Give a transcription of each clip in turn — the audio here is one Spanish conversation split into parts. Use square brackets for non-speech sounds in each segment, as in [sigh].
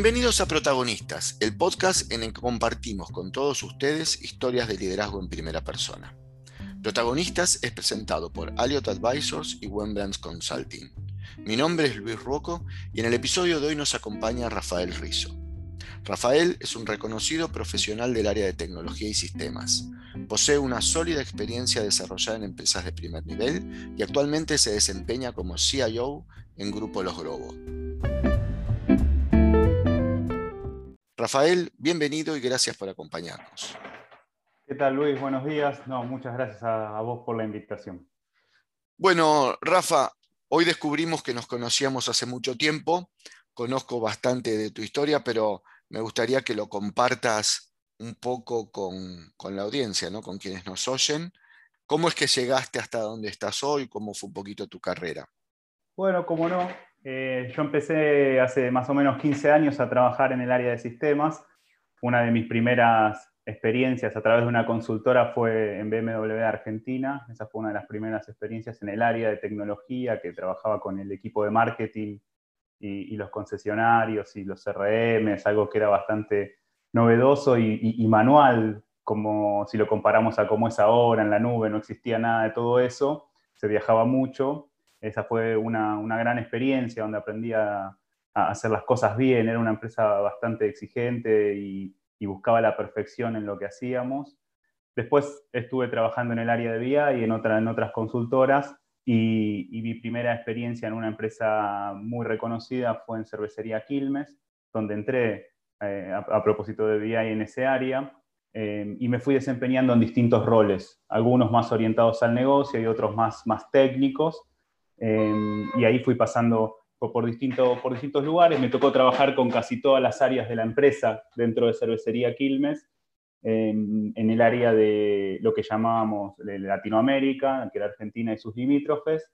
Bienvenidos a Protagonistas, el podcast en el que compartimos con todos ustedes historias de liderazgo en primera persona. Protagonistas es presentado por Aliot Advisors y Wembrands Consulting. Mi nombre es Luis Ruoco y en el episodio de hoy nos acompaña Rafael Rizo. Rafael es un reconocido profesional del área de tecnología y sistemas. Posee una sólida experiencia desarrollada en empresas de primer nivel y actualmente se desempeña como CIO en Grupo Los Globo. Rafael, bienvenido y gracias por acompañarnos. ¿Qué tal Luis? Buenos días. No, muchas gracias a, vos por la invitación. Bueno, Rafa, hoy descubrimos que nos conocíamos hace mucho tiempo. Conozco bastante de tu historia, pero me gustaría que lo compartas un poco con, la audiencia, ¿no? con quienes nos oyen. ¿Cómo es que llegaste hasta donde estás hoy? ¿Cómo fue un poquito tu carrera? Bueno, como no, eh, yo empecé hace más o menos 15 años a trabajar en el área de sistemas. Una de mis primeras experiencias a través de una consultora fue en BMW Argentina. Esa fue una de las primeras experiencias en el área de tecnología, que trabajaba con el equipo de marketing y, los concesionarios y los CRM, es algo que era bastante novedoso y, manual, como si lo comparamos a cómo es ahora en la nube, no existía nada de todo eso, se viajaba mucho. Esa fue una, gran experiencia donde aprendí a, hacer las cosas bien, era una empresa bastante exigente y, buscaba la perfección en lo que hacíamos. Después estuve trabajando en el área de VIA y en, otra, en otras consultoras y, mi primera experiencia en una empresa muy reconocida fue en Cervecería Quilmes, donde entré eh, a, propósito de BI en ese área eh, y me fui desempeñando en distintos roles, algunos más orientados al negocio y otros más, más técnicos. Eh, y ahí fui pasando por, por, por distintos lugares. Me tocó trabajar con casi todas las áreas de la empresa dentro de Cervecería Quilmes en, el área de lo que llamábamos Latinoamérica, que era Argentina y sus limítrofes,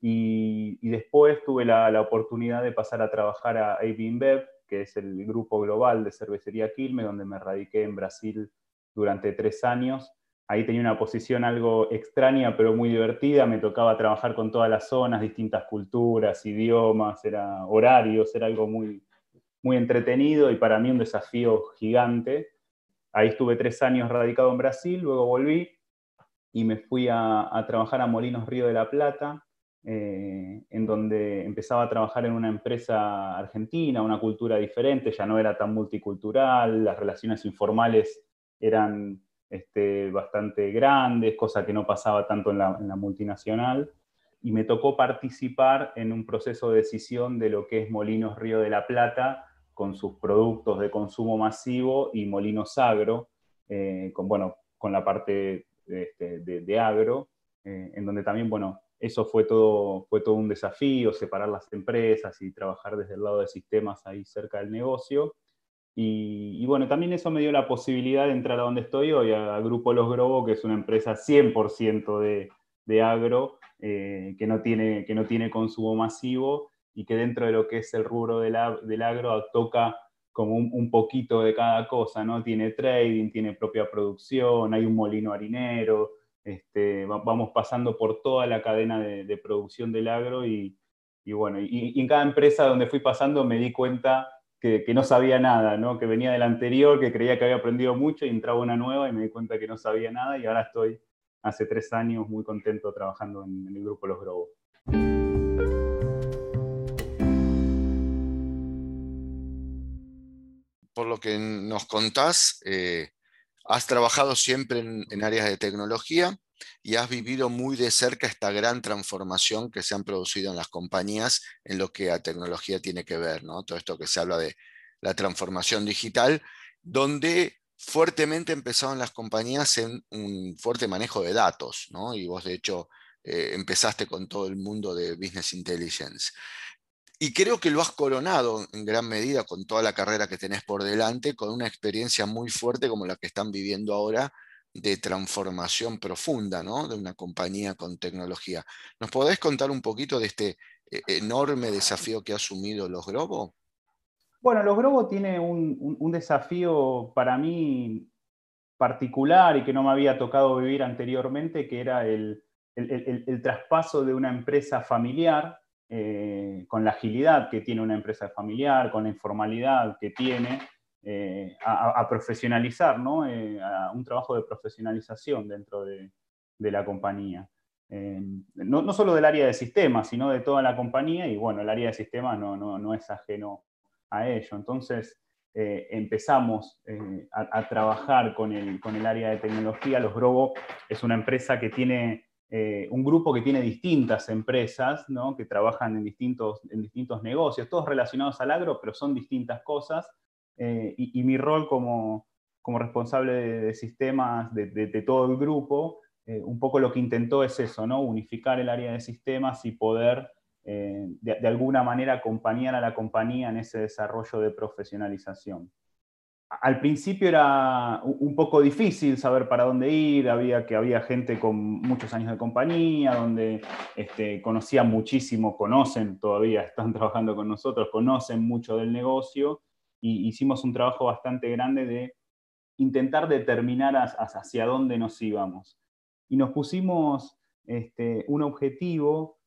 y, después tuve la, oportunidad de pasar a trabajar a AB InBev, que es el grupo global de cervecería Quilmes, donde me radiqué en Brasil durante tres años. Ahí tenía una posición algo extraña, pero muy divertida. Me tocaba trabajar con todas las zonas, distintas culturas, idiomas, era horarios, era algo muy, muy entretenido y para mí un desafío gigante. Ahí estuve tres años radicado en Brasil, luego volví y me fui a, trabajar a Molinos Río de la Plata, eh, en donde empezaba a trabajar en una empresa argentina, una cultura diferente, ya no era tan multicultural, las relaciones informales eran este, bastante grandes, cosa que no pasaba tanto en la, multinacional y me tocó participar en un proceso de decisión de lo que es Molinos Río de la Plata, con sus productos de consumo masivo y Molinos Agro, eh, con, bueno, con la parte este, de, agro, eh, en donde también, bueno, eso fue todo, fue todo un desafío, separar las empresas y trabajar desde el lado de sistemas ahí cerca del negocio. Y, bueno, también eso me dio la posibilidad de entrar a donde estoy hoy, a, Grupo Los Grobo, que es una empresa 100% de, de agro, eh, que, no tiene, que no tiene consumo masivo y que dentro de lo que es el rubro del, agro toca como un, poquito de cada cosa, ¿no? Tiene trading, tiene propia producción, hay un molino harinero, este, vamos pasando por toda la cadena de, producción del agro y, bueno, y, en cada empresa donde fui pasando me di cuenta que, no sabía nada, ¿no? Que venía del anterior, que creía que había aprendido mucho y entraba una nueva y me di cuenta que no sabía nada y ahora estoy hace tres años muy contento trabajando en, el grupo Los Grobos. por lo que nos contás, eh, has trabajado siempre en, áreas de tecnología y has vivido muy de cerca esta gran transformación que se han producido en las compañías en lo que a tecnología tiene que ver, ¿no? Todo esto que se habla de la transformación digital, donde fuertemente empezaron las compañías en un fuerte manejo de datos, ¿no? Y vos de hecho eh, empezaste con todo el mundo de Business Intelligence. Y creo que lo has coronado en gran medida con toda la carrera que tenés por delante, con una experiencia muy fuerte como la que están viviendo ahora de transformación profunda ¿no? de una compañía con tecnología. ¿Nos podés contar un poquito de este eh, enorme desafío que ha asumido los Globo? Bueno, los Globo tiene un, desafío para mí particular y que no me había tocado vivir anteriormente, que era el, el traspaso de una empresa familiar eh, la agilidad que tiene una empresa familiar, con la informalidad que tiene, eh, a, profesionalizar, ¿no? Eh, a un trabajo de profesionalización dentro de, la compañía. no, solo del área de sistemas, sino de toda la compañía, y bueno, el área de sistemas no, no es ajeno a ello. Entonces, eh, empezamos a, trabajar con el, con el, área de tecnología. Los Grobo es una empresa que tiene, un grupo que tiene distintas empresas, ¿no? que trabajan en distintos, en distintos negocios, todos relacionados al agro, pero son distintas cosas. Y, mi rol como, como responsable de, sistemas de, todo el grupo, un poco lo que intentó es eso, ¿no? unificar el área de sistemas y poder eh, de, alguna manera acompañar a la compañía en ese desarrollo de profesionalización. Al principio era un poco difícil saber para dónde ir, había que había gente con muchos años de compañía, donde este, conocían muchísimo, conocen todavía, están [laughs] trabajando con nosotros, conocen mucho del negocio, y hicimos un trabajo bastante grande de intentar determinar hacia dónde nos íbamos. Y nos pusimos este, un objetivo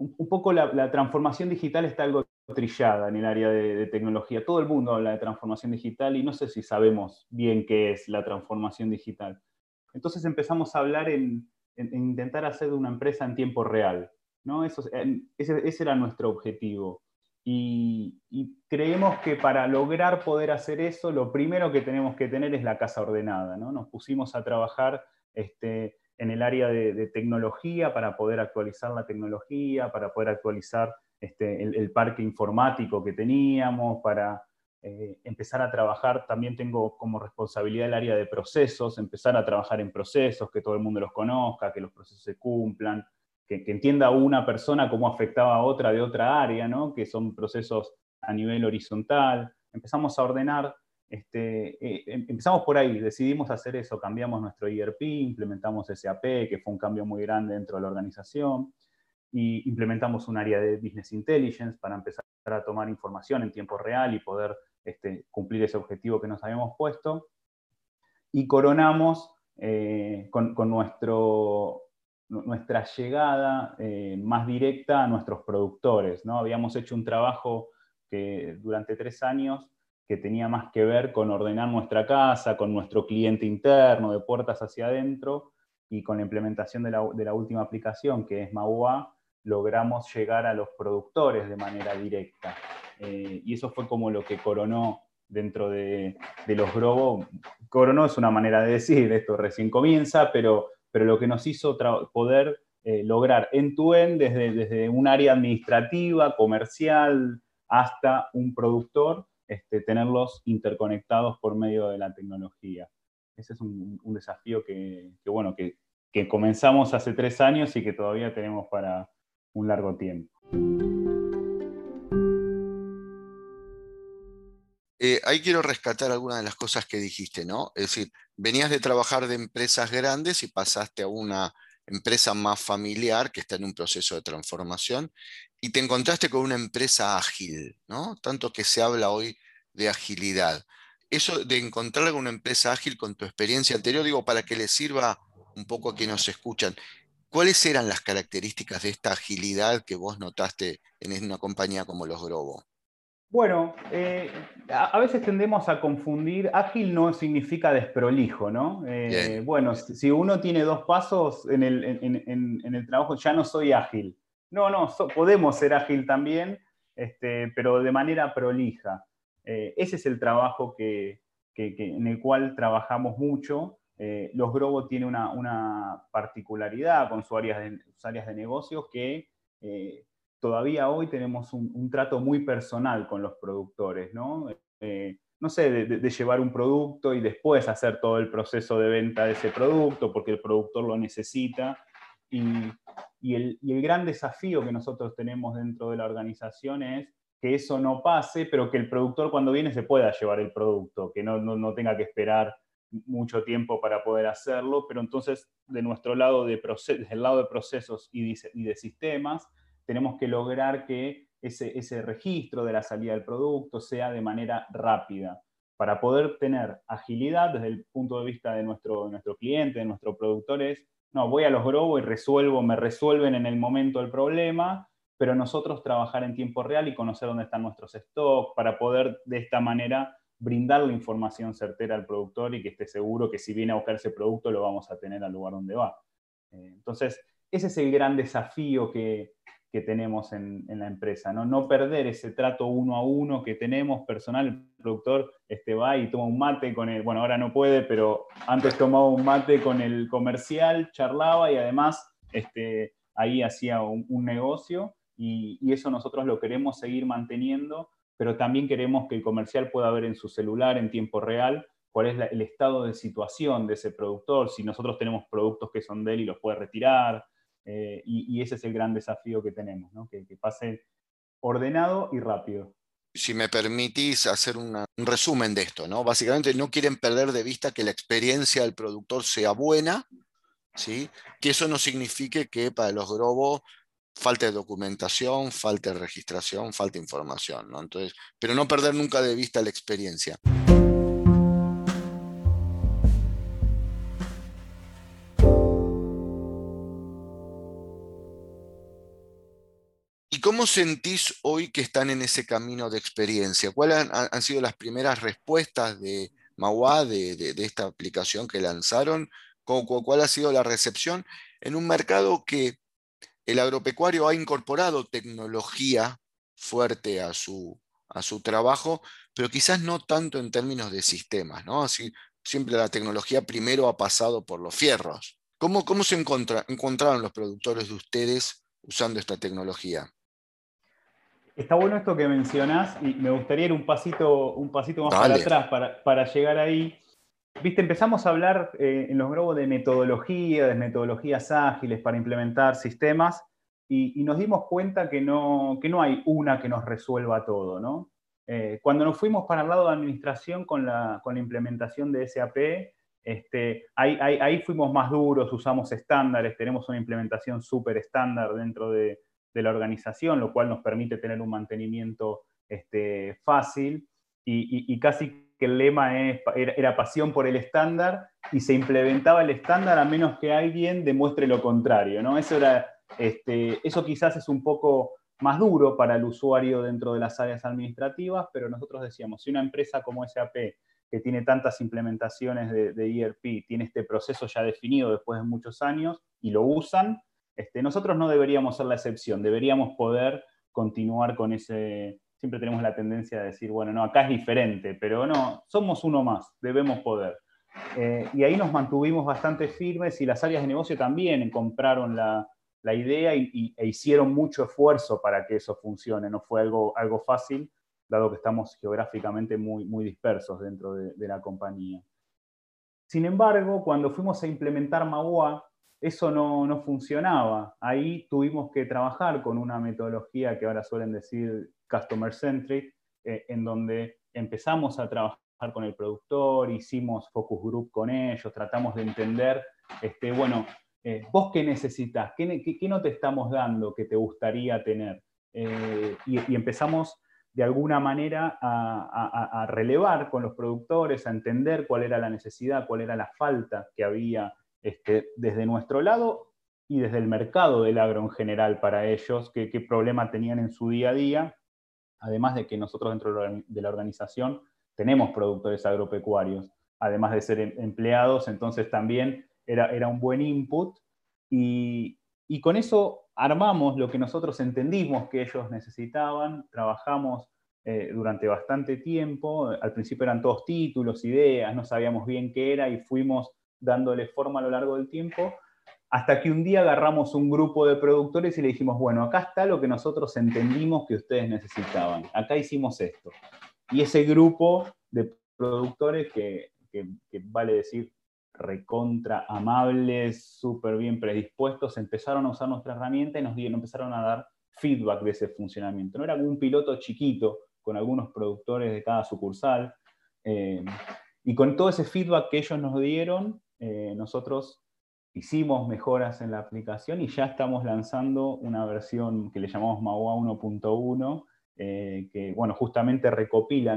un, poco la, transformación digital está algo trillada en el área de, tecnología. Todo el mundo habla de transformación digital y no sé si sabemos bien qué es la transformación digital. Entonces empezamos a hablar en, intentar hacer una empresa en tiempo real. ¿no? Eso, ese, era nuestro objetivo. Y, creemos que para lograr poder hacer eso, lo primero que tenemos que tener es la casa ordenada. ¿no? Nos pusimos a trabajar este, en el área de, tecnología para poder actualizar la tecnología, para poder actualizar este, el, parque informático que teníamos, para eh, empezar a trabajar, también tengo como responsabilidad el área de procesos, empezar a trabajar en procesos, que todo el mundo los conozca, que los procesos se cumplan, que, entienda una persona cómo afectaba a otra de otra área, ¿no? que son procesos a nivel horizontal. Empezamos a ordenar este, eh, em, empezamos por ahí, decidimos hacer eso, cambiamos nuestro ERP, implementamos SAP, que fue un cambio muy grande dentro de la organización, y implementamos un área de Business Intelligence para empezar a tomar información en tiempo real y poder este, cumplir ese objetivo que nos habíamos puesto. Y coronamos eh, con, nuestro, nuestra llegada eh, más directa a nuestros productores. ¿no? Habíamos hecho un trabajo que durante tres años que tenía más que ver con ordenar nuestra casa, con nuestro cliente interno, de puertas hacia adentro, y con la implementación de la, última aplicación, que es Maua, logramos llegar a los productores de manera directa. Eh, y eso fue como lo que coronó dentro de, los Grobo. Coronó es una manera de decir, esto recién comienza, pero, pero lo que nos hizo poder eh, lograr en tu end desde, desde un área administrativa, comercial, hasta un productor, este, tenerlos interconectados por medio de la tecnología. Ese es un, desafío que, bueno, que, comenzamos hace tres años y que todavía tenemos para un largo tiempo. Eh, ahí quiero rescatar algunas de las cosas que dijiste, ¿no? Es decir, venías de trabajar de empresas grandes y pasaste a una empresa más familiar que está en un proceso de transformación y te encontraste con una empresa ágil, ¿no? Tanto que se habla hoy de agilidad. Eso de encontrar una empresa ágil con tu experiencia anterior, digo, para que le sirva un poco a quienes nos escuchan, ¿cuáles eran las características de esta agilidad que vos notaste en una compañía como los Grobo? Bueno, eh, a, veces tendemos a confundir, ágil no significa desprolijo, ¿no? Eh, bueno, si uno tiene dos pasos en el, trabajo, ya no soy ágil. No, no, podemos ser ágil también, este, pero de manera prolija. Eh, ese es el trabajo que, en el cual trabajamos mucho. los Grobo tiene una, particularidad con sus áreas de, sus áreas de negocio que todavía hoy tenemos un, trato muy personal con los productores, ¿no? Eh, no sé, de, llevar un producto y después hacer todo el proceso de venta de ese producto porque el productor lo necesita. Y, el, gran desafío que nosotros tenemos dentro de la organización es que eso no pase, pero que el productor cuando viene se pueda llevar el producto, que no, tenga que esperar mucho tiempo para poder hacerlo, pero entonces de nuestro lado, de del lado de procesos y de sistemas, tenemos que lograr que ese, registro de la salida del producto sea de manera rápida para poder tener agilidad desde el punto de vista de nuestro, nuestro cliente, de nuestro productor, es, no, voy a los Grobo y resuelvo, me resuelven en el momento el problema, pero nosotros trabajar en tiempo real y conocer dónde están nuestros stocks para poder de esta manera brindar la información certera al productor y que esté seguro que si viene a buscar ese producto lo vamos a tener al lugar donde va. Eh, entonces, ese es el gran desafío que, tenemos en, la empresa, ¿no? no perder ese trato uno a uno que tenemos personal, el productor este, va y toma un mate con el, bueno, ahora no puede, pero antes tomaba un mate con el comercial, charlaba y además este, ahí hacía un, negocio y, y, eso nosotros lo queremos seguir manteniendo pero también queremos que el comercial pueda ver en su celular en tiempo real cuál es el estado de situación de ese productor, si nosotros tenemos productos que son de él y los puede retirar, eh, y, ese es el gran desafío que tenemos, que, pase ordenado y rápido. Si me permitís hacer un resumen de esto, ¿no? Básicamente no quieren perder de vista que la experiencia del productor sea buena, ¿sí? que eso no signifique que para los grobos falta de documentación, falta de registración, falta de información, ¿no? Entonces, pero no perder nunca de vista la experiencia. Cómo sentís hoy que están en ese camino de experiencia? ¿Cuáles han, sido las primeras respuestas de Mauá, de, esta aplicación que lanzaron? ¿Cuál ha sido la recepción en un mercado que el agropecuario ha incorporado tecnología fuerte a su, trabajo, pero quizás no tanto en términos de sistemas, ¿no? Así, siempre la tecnología primero ha pasado por los fierros. ¿Cómo, cómo se encontraron los productores de ustedes usando esta tecnología? Está bueno esto que mencionás y me gustaría ir un pasito, un pasito más para atrás para, para llegar ahí. Viste, empezamos a hablar eh, en los globos de metodología, de metodologías ágiles para implementar sistemas y, nos dimos cuenta que no, que no hay una que nos resuelva todo, ¿no? Eh, cuando nos fuimos para el lado de administración con la, con la implementación de SAP, este, ahí, ahí, fuimos más duros, usamos estándares, tenemos una implementación súper estándar dentro de, de, la organización, lo cual nos permite tener un mantenimiento este, fácil y, casi que el lema era, pasión por el estándar y se implementaba el estándar a menos que alguien demuestre lo contrario. ¿no? Eso, era, este, eso quizás es un poco más duro para el usuario dentro de las áreas administrativas, pero nosotros decíamos, si una empresa como SAP, que tiene tantas implementaciones de, ERP, tiene este proceso ya definido después de muchos años y lo usan, este, nosotros no deberíamos ser la excepción, deberíamos poder continuar con ese, siempre tenemos la tendencia de decir, bueno, no, acá es diferente, pero no, somos uno más, debemos poder. Eh, y ahí nos mantuvimos bastante firmes y las áreas de negocio también compraron la, idea y, e hicieron mucho esfuerzo para que eso funcione. No fue algo, algo fácil, dado que estamos geográficamente muy, muy dispersos dentro de, de la compañía. Sin embargo, cuando fuimos a implementar Magua, eso no, no, funcionaba. Ahí tuvimos que trabajar con una metodología que ahora suelen decir customer centric, eh, en donde empezamos a trabajar con el productor, hicimos focus group con ellos, tratamos de entender, este, bueno, eh, vos qué necesitas, ¿Qué, ¿Qué, no te estamos dando que te gustaría tener. Eh, y, empezamos de alguna manera a, relevar con los productores, a entender cuál era la necesidad, cuál era la falta que había este, desde nuestro lado y desde el mercado del agro en general para ellos, qué, problema tenían en su día a día además de que nosotros dentro de la organización tenemos productores agropecuarios, además de ser em, empleados, entonces también era, era un buen input y, con eso armamos lo que nosotros entendimos que ellos necesitaban, trabajamos eh, durante bastante tiempo, al principio eran todos títulos, ideas, no sabíamos bien qué era y fuimos dándole forma a lo largo del tiempo hasta que un día agarramos un grupo de productores y le dijimos, bueno, acá está lo que nosotros entendimos que ustedes necesitaban, acá hicimos esto. Y ese grupo de productores que, vale decir recontra amables, súper bien predispuestos, empezaron a usar nuestra herramienta y nos, empezaron a dar feedback de ese funcionamiento. No era un piloto chiquito con algunos productores de cada sucursal. Eh, y con todo ese feedback que ellos nos dieron, eh, nosotros hicimos mejoras en la aplicación y ya estamos lanzando una versión que le llamamos Magua 1.1, eh, que bueno, justamente recopila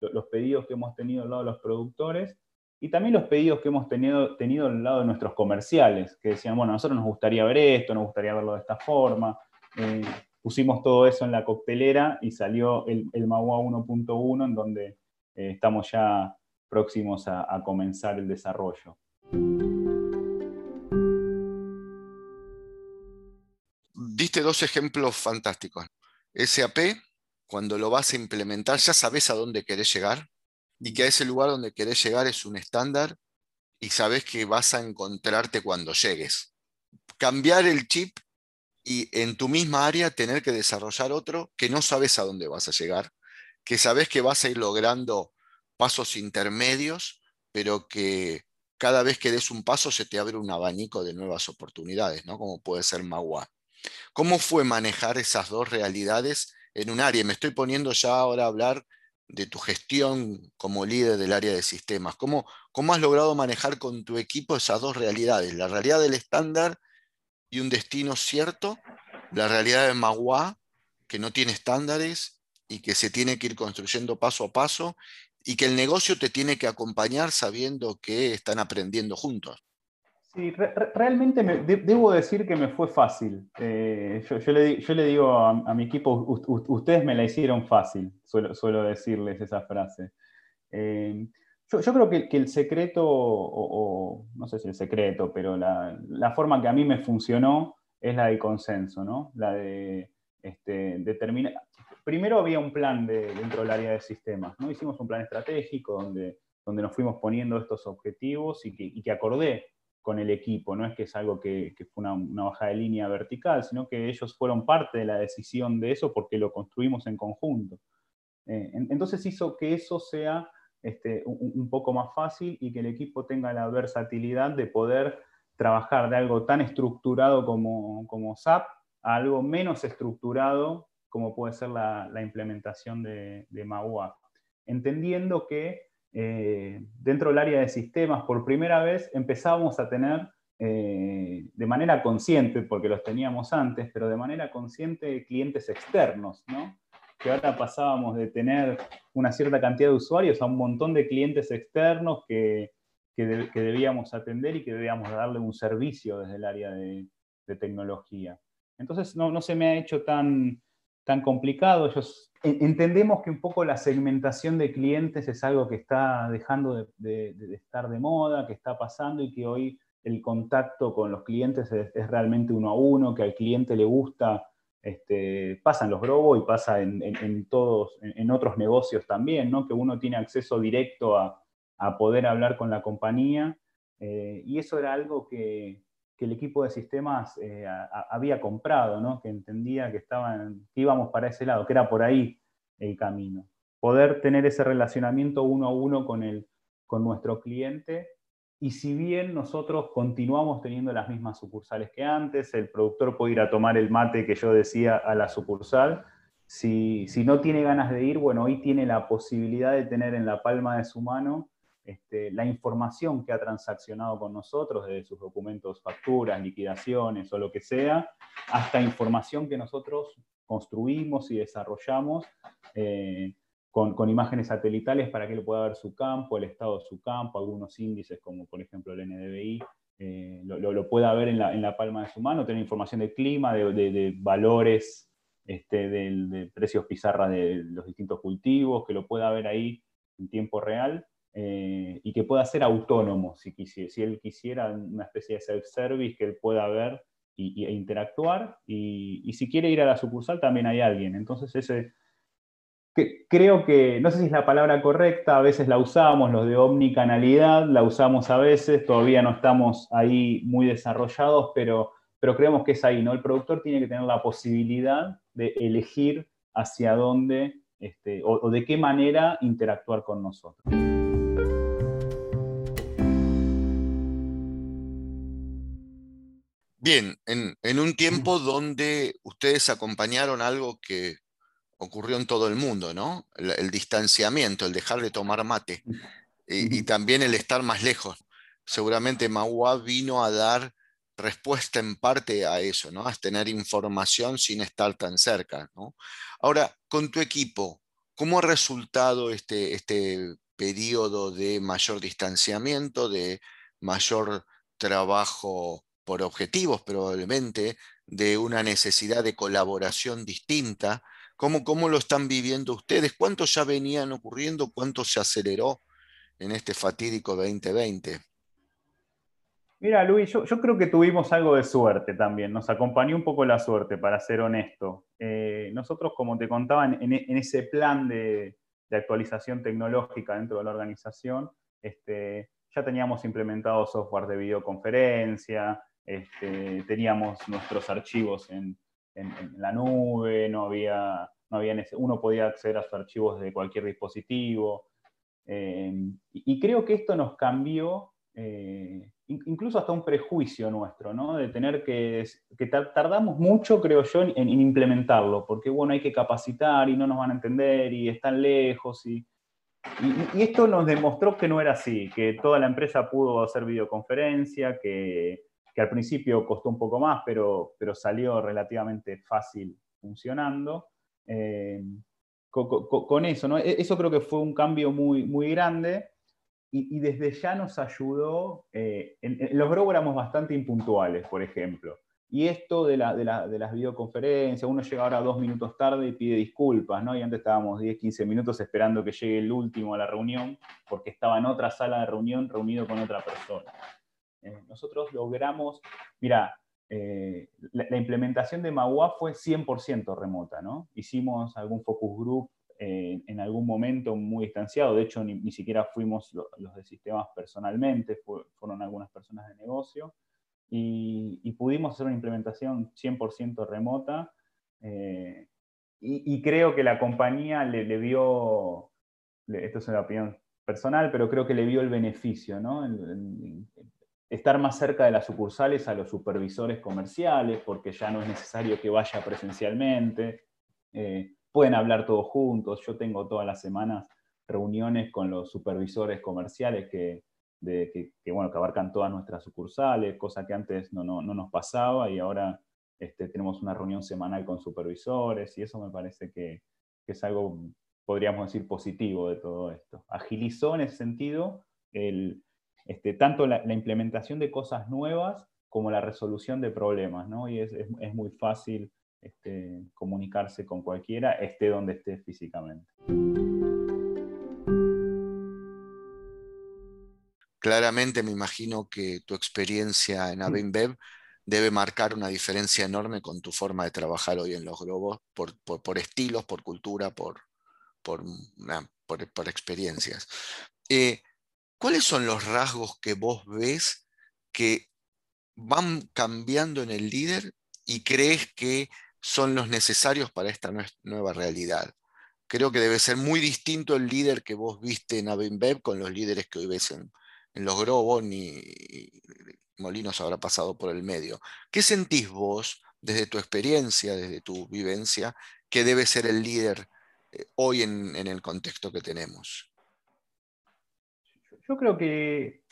los pedidos que hemos tenido al lado de los productores y también los pedidos que hemos tenido, tenido al lado de nuestros comerciales, que decían, bueno, a nosotros nos gustaría ver esto, nos gustaría verlo de esta forma. Eh, pusimos todo eso en la coctelera y salió el, el 1.1, en donde estamos ya próximos a comenzar el desarrollo. Diste dos ejemplos fantásticos. SAP, cuando lo vas a implementar, ya sabes a dónde querés llegar y que a ese lugar donde querés llegar es un estándar y sabes que vas a encontrarte cuando llegues. Cambiar el chip y en tu misma área tener que desarrollar otro que no sabes a dónde vas a llegar, que sabes que vas a ir logrando pasos intermedios, pero que cada vez que des un paso se te abre un abanico de nuevas oportunidades, ¿no? Como puede ser Magua. ¿Cómo fue manejar esas dos realidades en un área? Me estoy poniendo ya ahora a hablar de tu gestión como líder del área de sistemas. ¿Cómo, ¿Cómo has logrado manejar con tu equipo esas dos realidades? La realidad del estándar y un destino cierto, la realidad de Magua, que no tiene estándares y que se tiene que ir construyendo paso a paso y que el negocio te tiene que acompañar sabiendo que están aprendiendo juntos. Sí, realmente debo decir que me fue fácil. Eh, yo, le, digo a, mi equipo, ustedes me la hicieron fácil, suelo, decirles esa frase. Eh, yo, creo que, el secreto, o, no sé si el secreto, pero la, forma que a mí me funcionó es la del consenso, ¿no? La de este, determinar. Primero había un plan dentro del área de sistemas, ¿no? Hicimos un plan estratégico donde, donde nos fuimos poniendo estos objetivos y que, acordé con el equipo, no es que es algo que, fue una, una, bajada de línea vertical, sino que ellos fueron parte de la decisión de eso porque lo construimos en conjunto. Eh, entonces hizo que eso sea este, un, poco más fácil y que el equipo tenga la versatilidad de poder trabajar de algo tan estructurado como, como SAP a algo menos estructurado como puede ser la, implementación de, de MAUA, entendiendo que eh, dentro del área de sistemas, por primera vez empezábamos a tener eh, de manera consciente, porque los teníamos antes, pero de manera consciente clientes externos, ¿no? que ahora pasábamos de tener una cierta cantidad de usuarios a un montón de clientes externos que, que, debíamos atender y que debíamos darle un servicio desde el área de, tecnología. Entonces no, no, se me ha hecho tan, tan complicado. Ellos entendemos que un poco la segmentación de clientes es algo que está dejando de, estar de moda, que está pasando y que hoy el contacto con los clientes es, realmente uno a uno, que al cliente le gusta, este, pasa en los Grobo y pasa en, todos, en, otros negocios también, ¿no? que uno tiene acceso directo a, poder hablar con la compañía. Eh, y eso era algo que, que el equipo de sistemas eh, había comprado, ¿no? que entendía que, estaban, íbamos para ese lado, que era por ahí el camino. Poder tener ese relacionamiento uno a uno con, el, con nuestro cliente y si bien nosotros continuamos teniendo las mismas sucursales que antes, el productor puede ir a tomar el mate que yo decía a la sucursal, si, si no tiene ganas de ir, bueno, hoy tiene la posibilidad de tener en la palma de su mano este, la información que ha transaccionado con nosotros, desde sus documentos, facturas, liquidaciones o lo que sea, hasta información que nosotros construimos y desarrollamos eh, con, imágenes satelitales para que él pueda ver su campo, el estado de su campo, algunos índices como por ejemplo el NDVI, eh, lo, pueda ver en la, palma de su mano, tener información de clima, de, valores, este, de, precios pizarra de los distintos cultivos, que lo pueda ver ahí en tiempo real eh, y que pueda ser autónomo si, él quisiera una especie de self-service que él pueda ver y, e interactuar. Y, si quiere ir a la sucursal, también hay alguien. Entonces, ese, creo que, no sé si es la palabra correcta, a veces la usamos, los de omnicanalidad, la usamos a veces, todavía no estamos ahí muy desarrollados, pero, pero creemos que es ahí, ¿no? El productor tiene que tener la posibilidad de elegir hacia dónde este, o de qué manera interactuar con nosotros. Bien, en, un tiempo donde ustedes acompañaron algo que ocurrió en todo el mundo, ¿no? El, distanciamiento, el dejar de tomar mate y, también el estar más lejos. Seguramente Mahua vino a dar respuesta en parte a eso, ¿no? A tener información sin estar tan cerca, ¿no? Ahora, con tu equipo, ¿cómo ha resultado este, este periodo de mayor distanciamiento, de mayor trabajo por objetivos probablemente, de una necesidad de colaboración distinta. ¿Cómo, ¿Cómo lo están viviendo ustedes? ¿Cuántos ya venían ocurriendo? ¿Cuánto se aceleró en este fatídico 2020? Mira, Luis, yo, creo que tuvimos algo de suerte también, nos acompañó un poco la suerte, para ser honesto. Eh, nosotros, como te contaba, en, ese plan de, actualización tecnológica dentro de la organización, este, ya teníamos implementado software de videoconferencia, este, teníamos nuestros archivos en, la nube, no había, no había, uno podía acceder a sus archivos de cualquier dispositivo. Eh, y, creo que esto nos cambió eh, incluso hasta un prejuicio nuestro, ¿no? De tener que, que tardamos mucho, creo yo, en, implementarlo, porque bueno, hay que capacitar y no nos van a entender y están lejos y, y, esto nos demostró que no era así, que toda la empresa pudo hacer videoconferencia, que, que al principio costó un poco más, pero, pero salió relativamente fácil funcionando. Eh, con, eso, ¿no? E, eso creo que fue un cambio muy, muy grande y, desde ya nos ayudó, eh, en, los Grow éramos bastante impuntuales, por ejemplo. Y esto de, la, de, las videoconferencias, uno llega ahora dos minutos tarde y pide disculpas, ¿no? Y antes estábamos 10, 15 minutos esperando que llegue el último a la reunión, porque estaba en otra sala de reunión reunido con otra persona. Eh, nosotros logramos, mira, eh, la, implementación de Magua fue 100% remota, ¿no? Hicimos algún focus group en algún momento muy distanciado, de hecho ni, siquiera fuimos los de sistemas personalmente, fueron algunas personas de negocio, y, pudimos hacer una implementación 100% remota, eh, y, creo que la compañía le, vio, esto es una opinión personal, pero creo que le vio el beneficio, ¿no? Estar más cerca de las sucursales a los supervisores comerciales, porque ya no es necesario que vaya presencialmente. Eh, pueden hablar todos juntos. Yo tengo todas las semanas reuniones con los supervisores comerciales que, bueno, que abarcan todas nuestras sucursales, cosa que antes no, nos pasaba y ahora este, tenemos una reunión semanal con supervisores y eso me parece que, es algo, podríamos decir, positivo de todo esto. Agilizó en ese sentido este, tanto la, implementación de cosas nuevas como la resolución de problemas, ¿no? Y es, es muy fácil este, comunicarse con cualquiera, esté donde esté físicamente. Claramente me imagino que tu experiencia en. ABINBEV debe marcar una diferencia enorme con tu forma de trabajar hoy en los globos, por, estilos, por cultura, por, por, por, experiencias. Eh, ¿Cuáles son los rasgos que vos ves que van cambiando en el líder y crees que son los necesarios para esta nueva realidad. Creo que debe ser muy distinto el líder que vos viste en Abenbev con los líderes que hoy ves en, los Grobos, ni Molinos habrá pasado por el medio. ¿Qué sentís vos desde tu experiencia, desde tu vivencia, que debe ser el líder eh, hoy en el contexto que tenemos? Yo creo que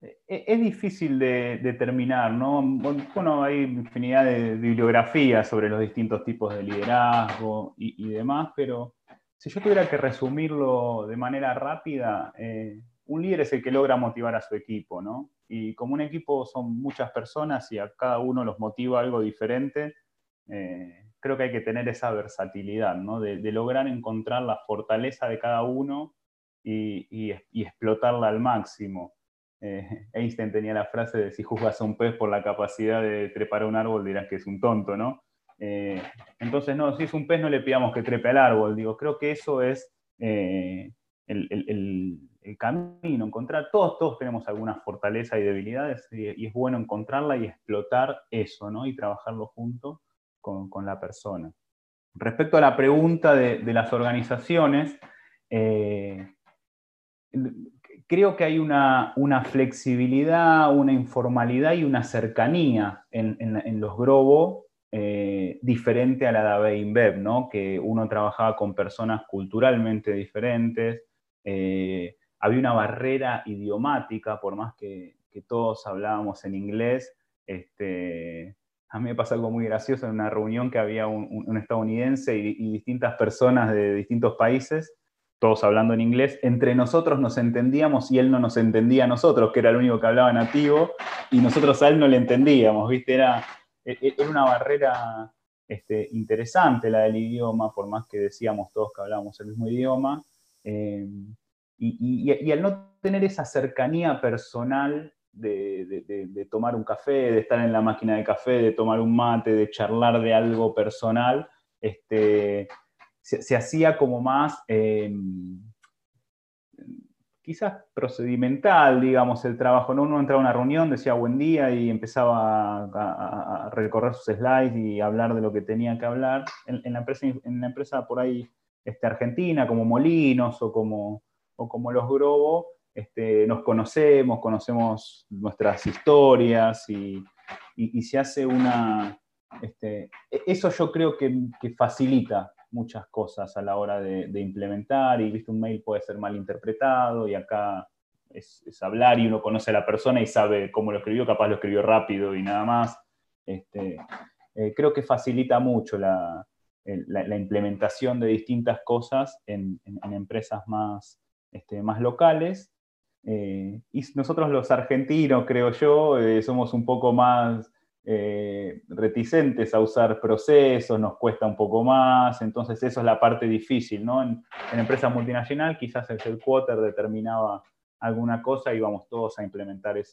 e, es difícil de determinar, ¿no? Bueno, hay infinidad de bibliografías sobre los distintos tipos de liderazgo y, demás, pero si yo tuviera que resumirlo de manera rápida, eh, un líder es el que logra motivar a su equipo, ¿no? Y como un equipo son muchas personas y a cada uno los motiva algo diferente, eh, creo que hay que tener esa versatilidad, ¿no? De, lograr encontrar la fortaleza de cada uno y explotarla al máximo. Eh, [laughs] Einstein tenía la frase de si juzgas a un pez por la capacidad de trepar a un árbol dirás que es un tonto, ¿no? Eh, entonces, no, si es un pez no le pidamos que trepe al árbol, digo, creo que eso es eh, el, camino, encontrar, todos, todos tenemos alguna fortaleza y debilidades y, es bueno encontrarla y explotar eso, ¿no? Y trabajarlo junto con, la persona. Respecto a la pregunta de las organizaciones, creo que hay una, flexibilidad, una informalidad y una cercanía en, los Grobo eh, diferente a la de ABEINBEB, ¿no? que uno trabajaba con personas culturalmente diferentes, eh, había una barrera idiomática, por más que, todos hablábamos en inglés. Este, a mí me pasó algo muy gracioso en una reunión que había un, estadounidense y distintas personas de distintos países todos hablando en inglés, entre nosotros nos entendíamos y él no nos entendía a nosotros, que era el único que hablaba nativo, y nosotros a él no le entendíamos, ¿viste? Era, e, e, era una barrera este, interesante la del idioma, por más que decíamos todos que hablábamos el mismo idioma. Eh, y, al no tener esa cercanía personal de, tomar un café, de estar en la máquina de café, de tomar un mate, de charlar de algo personal, este, se, hacía como más, em, quizás procedimental, digamos, el trabajo. ¿no? Uno entraba a una reunión, decía buen día y empezaba a, recorrer sus slides y hablar de lo que tenía que hablar. En, la, empresa, en la empresa por ahí este, argentina, como Molinos o como, o como Los Grobo, este, nos conocemos, conocemos nuestras historias y, se hace una... Este, e, eso yo creo que, facilita muchas cosas a la hora de, implementar y viste un mail puede ser mal interpretado y acá es, hablar y uno conoce a la persona y sabe cómo lo escribió, capaz lo escribió rápido y nada más. Este, eh, creo que facilita mucho la, implementación de distintas cosas en, empresas más, este, más locales eh, y nosotros los argentinos, creo yo, eh, somos un poco más eh, reticentes a usar procesos, nos cuesta un poco más, entonces eso es la parte difícil, ¿no? En, en empresa multinacional quizás el headquarter determinaba alguna cosa íbamos todos a implementar e,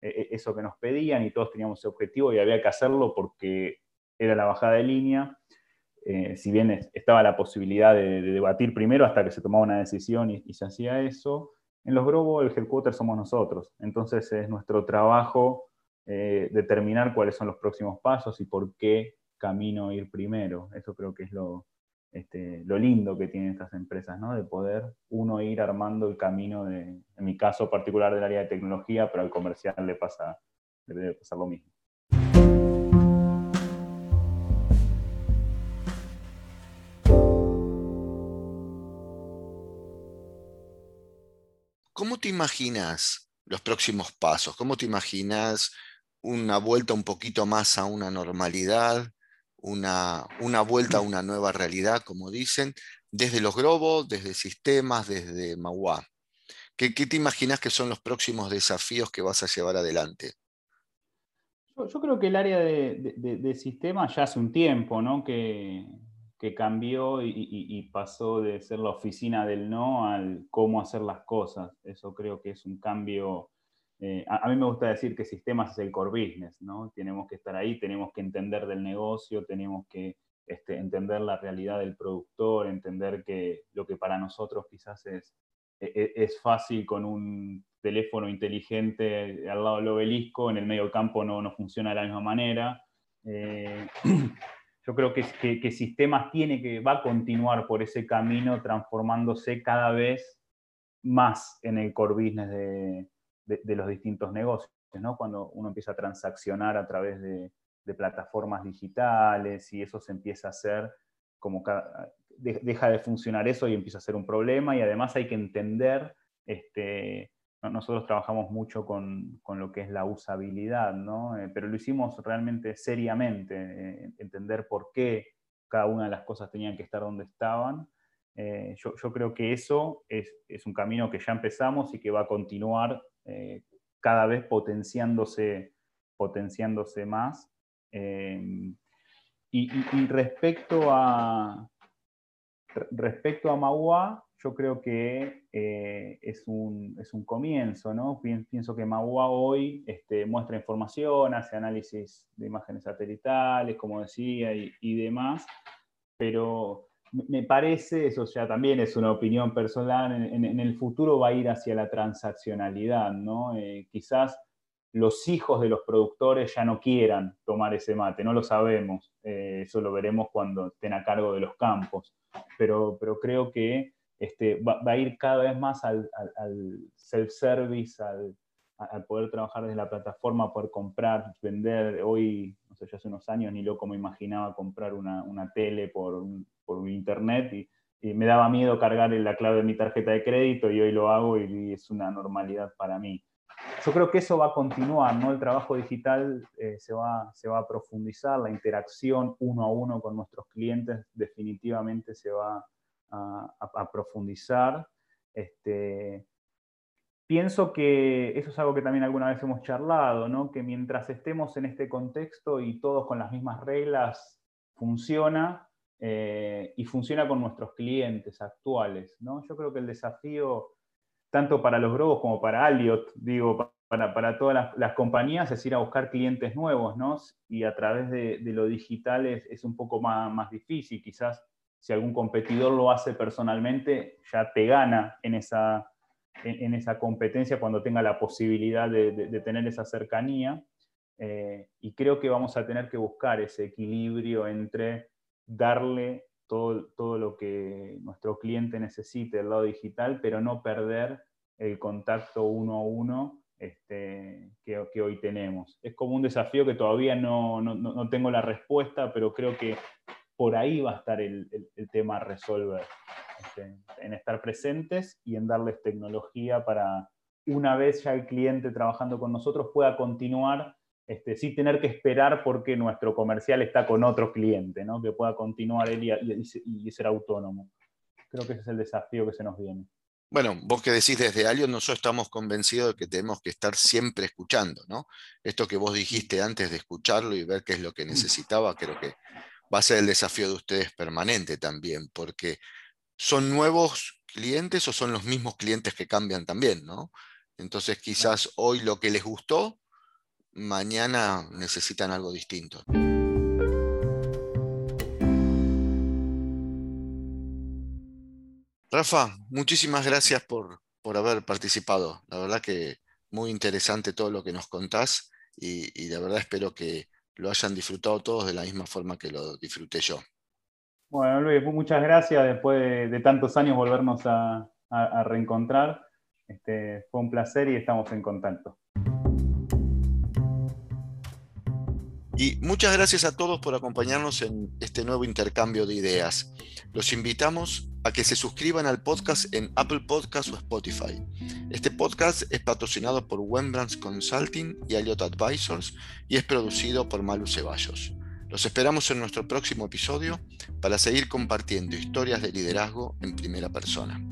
e, eso que nos pedían y todos teníamos ese objetivo y había que hacerlo porque era la bajada de línea. si bien estaba la posibilidad de, debatir primero hasta que se tomaba una decisión y se hacía eso, en los Grobo el headquarter somos nosotros, entonces es nuestro trabajo eh, determinar cuáles son los próximos pasos y por qué camino ir primero. Eso creo que es lo, este, lo lindo que tienen estas empresas, ¿no? de poder uno ir armando el camino, de, en mi caso particular del área de tecnología, pero al comercial le pasa, le debe pasar lo mismo. ¿Cómo te imaginas los próximos pasos? ¿Cómo te imaginas una vuelta un poquito más a una normalidad, una, una vuelta a una nueva realidad, como dicen, desde los globos, desde sistemas, desde Mauá? ¿Qué, te imaginas que son los próximos desafíos que vas a llevar adelante? Yo, creo que el área de, de sistemas ya hace un tiempo, ¿no? Que, que cambió y, pasó de ser la oficina del no al cómo hacer las cosas. Eso creo que es un cambio. Eh, a, mí me gusta decir que sistemas es el core business, ¿no? Tenemos que estar ahí, tenemos que entender del negocio, tenemos que este, entender la realidad del productor, entender que lo que para nosotros quizás es, e, e, es, fácil con un teléfono inteligente al lado del obelisco, en el medio campo no, no funciona de la misma manera. Eh, [clears throat] yo creo que, que, sistemas tiene que, va a continuar por ese camino transformándose cada vez más en el core business de, los distintos negocios, ¿no? Cuando uno empieza a transaccionar a través de, plataformas digitales y eso se empieza a hacer como deja de funcionar eso y empieza a ser un problema y además hay que entender este, nosotros trabajamos mucho con, lo que es la usabilidad, ¿no? Eh, pero lo hicimos realmente seriamente, eh, entender por qué cada una de las cosas tenían que estar donde estaban. Eh, yo, creo que eso es, un camino que ya empezamos y que va a continuar cada vez potenciándose, potenciándose más. Y, y, respecto a, respecto a Maua, yo creo que eh, es, un, es, un, comienzo, ¿no? Pienso que Magua hoy este, muestra información, hace análisis de imágenes satelitales, como decía, y, demás, pero me parece, eso ya también es una opinión personal, en, el futuro va a ir hacia la transaccionalidad, ¿no? Eh, quizás los hijos de los productores ya no quieran tomar ese mate, no lo sabemos, eh, eso lo veremos cuando estén a cargo de los campos, pero, pero creo que este, va, a ir cada vez más al, self-service, al, poder trabajar desde la plataforma, poder comprar, vender. Hoy, no sé, yo hace unos años ni loco me imaginaba comprar una, tele por, por internet y, me daba miedo cargar la clave de mi tarjeta de crédito y hoy lo hago y, es una normalidad para mí. Yo creo que eso va a continuar, ¿no? El trabajo digital eh, se, va, se va a profundizar, la interacción uno a uno con nuestros clientes definitivamente se va, a, profundizar. Este, pienso que eso es algo que también alguna vez hemos charlado, ¿no? que mientras estemos en este contexto y todos con las mismas reglas, funciona eh, y funciona con nuestros clientes actuales. ¿no? Yo creo que el desafío, tanto para los Grobos como para Alliot, digo, para, todas las, compañías, es ir a buscar clientes nuevos, ¿no? y a través de, lo digital es, un poco más, difícil. Quizás si algún competidor lo hace personalmente, ya te gana en esa en, esa competencia cuando tenga la posibilidad de, tener esa cercanía. Eh, y creo que vamos a tener que buscar ese equilibrio entre darle todo, todo lo que nuestro cliente necesite del lado digital, pero no perder el contacto uno a uno este, que, hoy tenemos. Es como un desafío que todavía no, no, no, tengo la respuesta, pero creo que por ahí va a estar el, el tema a resolver. Este, en estar presentes y en darles tecnología para, una vez ya el cliente trabajando con nosotros, pueda continuar este, sin tener que esperar porque nuestro comercial está con otro cliente, ¿no? que pueda continuar él y, ser autónomo. Creo que ese es el desafío que se nos viene. Bueno, vos que decís desde Alio, nosotros estamos convencidos de que tenemos que estar siempre escuchando, ¿no? Esto que vos dijiste antes de escucharlo y ver qué es lo que necesitaba, creo que va a ser el desafío de ustedes permanente también, porque ¿son nuevos clientes o son los mismos clientes que cambian también? ¿no? Entonces quizás hoy lo que les gustó, mañana necesitan algo distinto. Rafa, muchísimas gracias por, haber participado. La verdad que muy interesante todo lo que nos contás y, y de verdad espero que lo hayan disfrutado todos de la misma forma que lo disfruté yo. Bueno, Luis, muchas gracias. Después de, tantos años volvernos a, reencontrar. Este, fue un placer y estamos en contacto. Y muchas gracias a todos por acompañarnos en este nuevo intercambio de ideas. Los invitamos a que se suscriban al podcast en Apple Podcasts o Spotify. Este podcast es patrocinado por Wembrands Consulting y Elliot Advisors y es producido por Malu Ceballos. Los esperamos en nuestro próximo episodio para seguir compartiendo historias de liderazgo en primera persona.